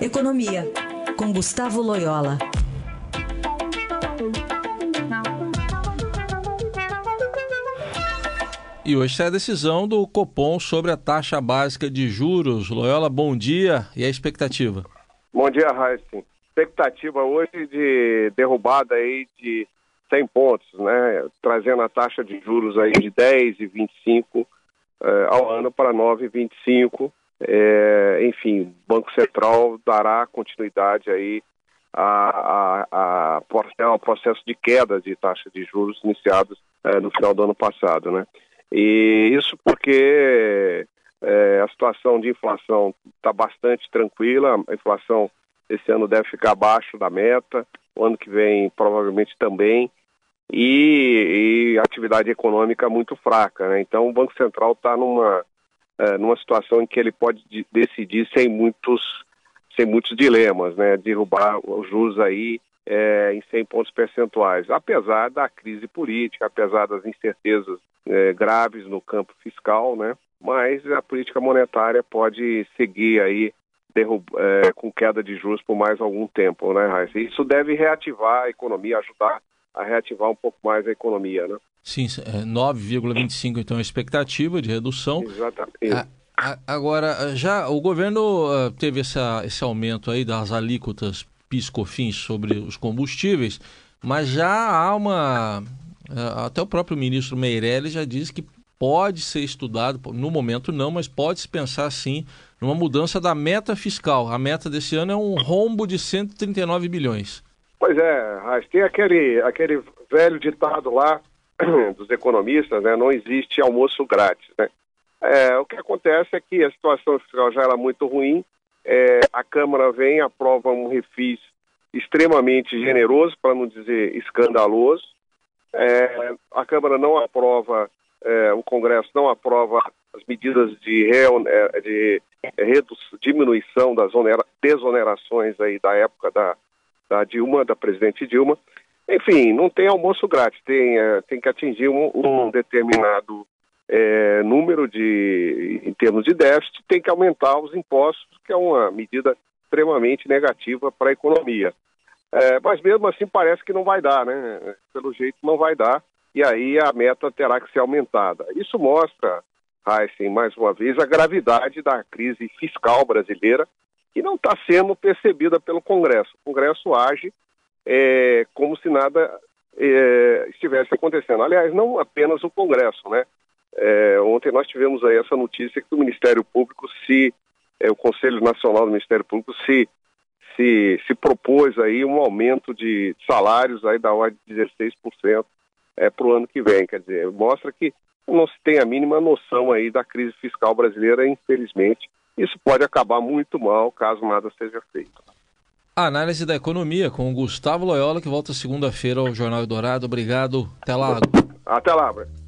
Economia, com Gustavo Loyola. E hoje sai a decisão do Copom sobre a taxa básica de juros. Loyola, bom dia e a expectativa? Bom dia, Raíssa. Expectativa hoje de derrubada aí de 100 pontos, né? Trazendo a taxa de juros aí de 10 e 25 eh, ao ano para 9,25. É, enfim, o Banco Central dará continuidade aí a, a, a, ao processo de queda de taxa de juros iniciados eh, no final do ano passado, né? E isso porque é, a situação de inflação está bastante tranquila, a inflação esse ano deve ficar abaixo da meta, o ano que vem provavelmente também, e, e atividade econômica muito fraca. Né? Então o Banco Central está numa, é, numa situação em que ele pode decidir sem muitos, sem muitos dilemas, né? derrubar os juros aí é, em 100 pontos percentuais, apesar da crise política, apesar das incertezas é, graves no campo fiscal, né? Mas a política monetária pode seguir aí. É, com queda de juros por mais algum tempo, né, Raíssa? Isso deve reativar a economia, ajudar a reativar um pouco mais a economia, né? Sim, 9,25 é, então a expectativa de redução. Exatamente. A, a, agora, já o governo uh, teve essa, esse aumento aí das alíquotas PIS/COFINS sobre os combustíveis, mas já há uma é, até o próprio ministro Meirelles já disse que pode ser estudado, no momento não, mas pode se pensar sim numa mudança da meta fiscal. A meta desse ano é um rombo de 139 bilhões. Pois é, tem aquele, aquele velho ditado lá dos economistas, né? Não existe almoço grátis, né? É, o que acontece é que a situação fiscal já era muito ruim, é, a Câmara vem, aprova um refis extremamente generoso, para não dizer escandaloso, é, a Câmara não aprova, é, o Congresso não aprova as medidas de, é, de diminuição das desonerações aí da época da, da Dilma, da presidente Dilma. Enfim, não tem almoço grátis, tem, é, tem que atingir um, um determinado é, número de, em termos de déficit, tem que aumentar os impostos, que é uma medida extremamente negativa para a economia. É, mas mesmo assim parece que não vai dar, né? Pelo jeito não vai dar, e aí a meta terá que ser aumentada. Isso mostra, Heisen, mais uma vez, a gravidade da crise fiscal brasileira, que não está sendo percebida pelo Congresso. O Congresso age é, como se nada é, estivesse acontecendo. Aliás, não apenas o Congresso, né? É, ontem nós tivemos aí essa notícia que o Ministério Público se, é, o Conselho Nacional do Ministério Público se se, se propôs aí um aumento de salários aí da ordem de 16% é, para o ano que vem. Quer dizer, mostra que não se tem a mínima noção aí da crise fiscal brasileira, infelizmente. Isso pode acabar muito mal caso nada seja feito. A análise da economia com o Gustavo Loyola, que volta segunda-feira ao Jornal Dourado. Obrigado. Até lá. Até lá, Breno.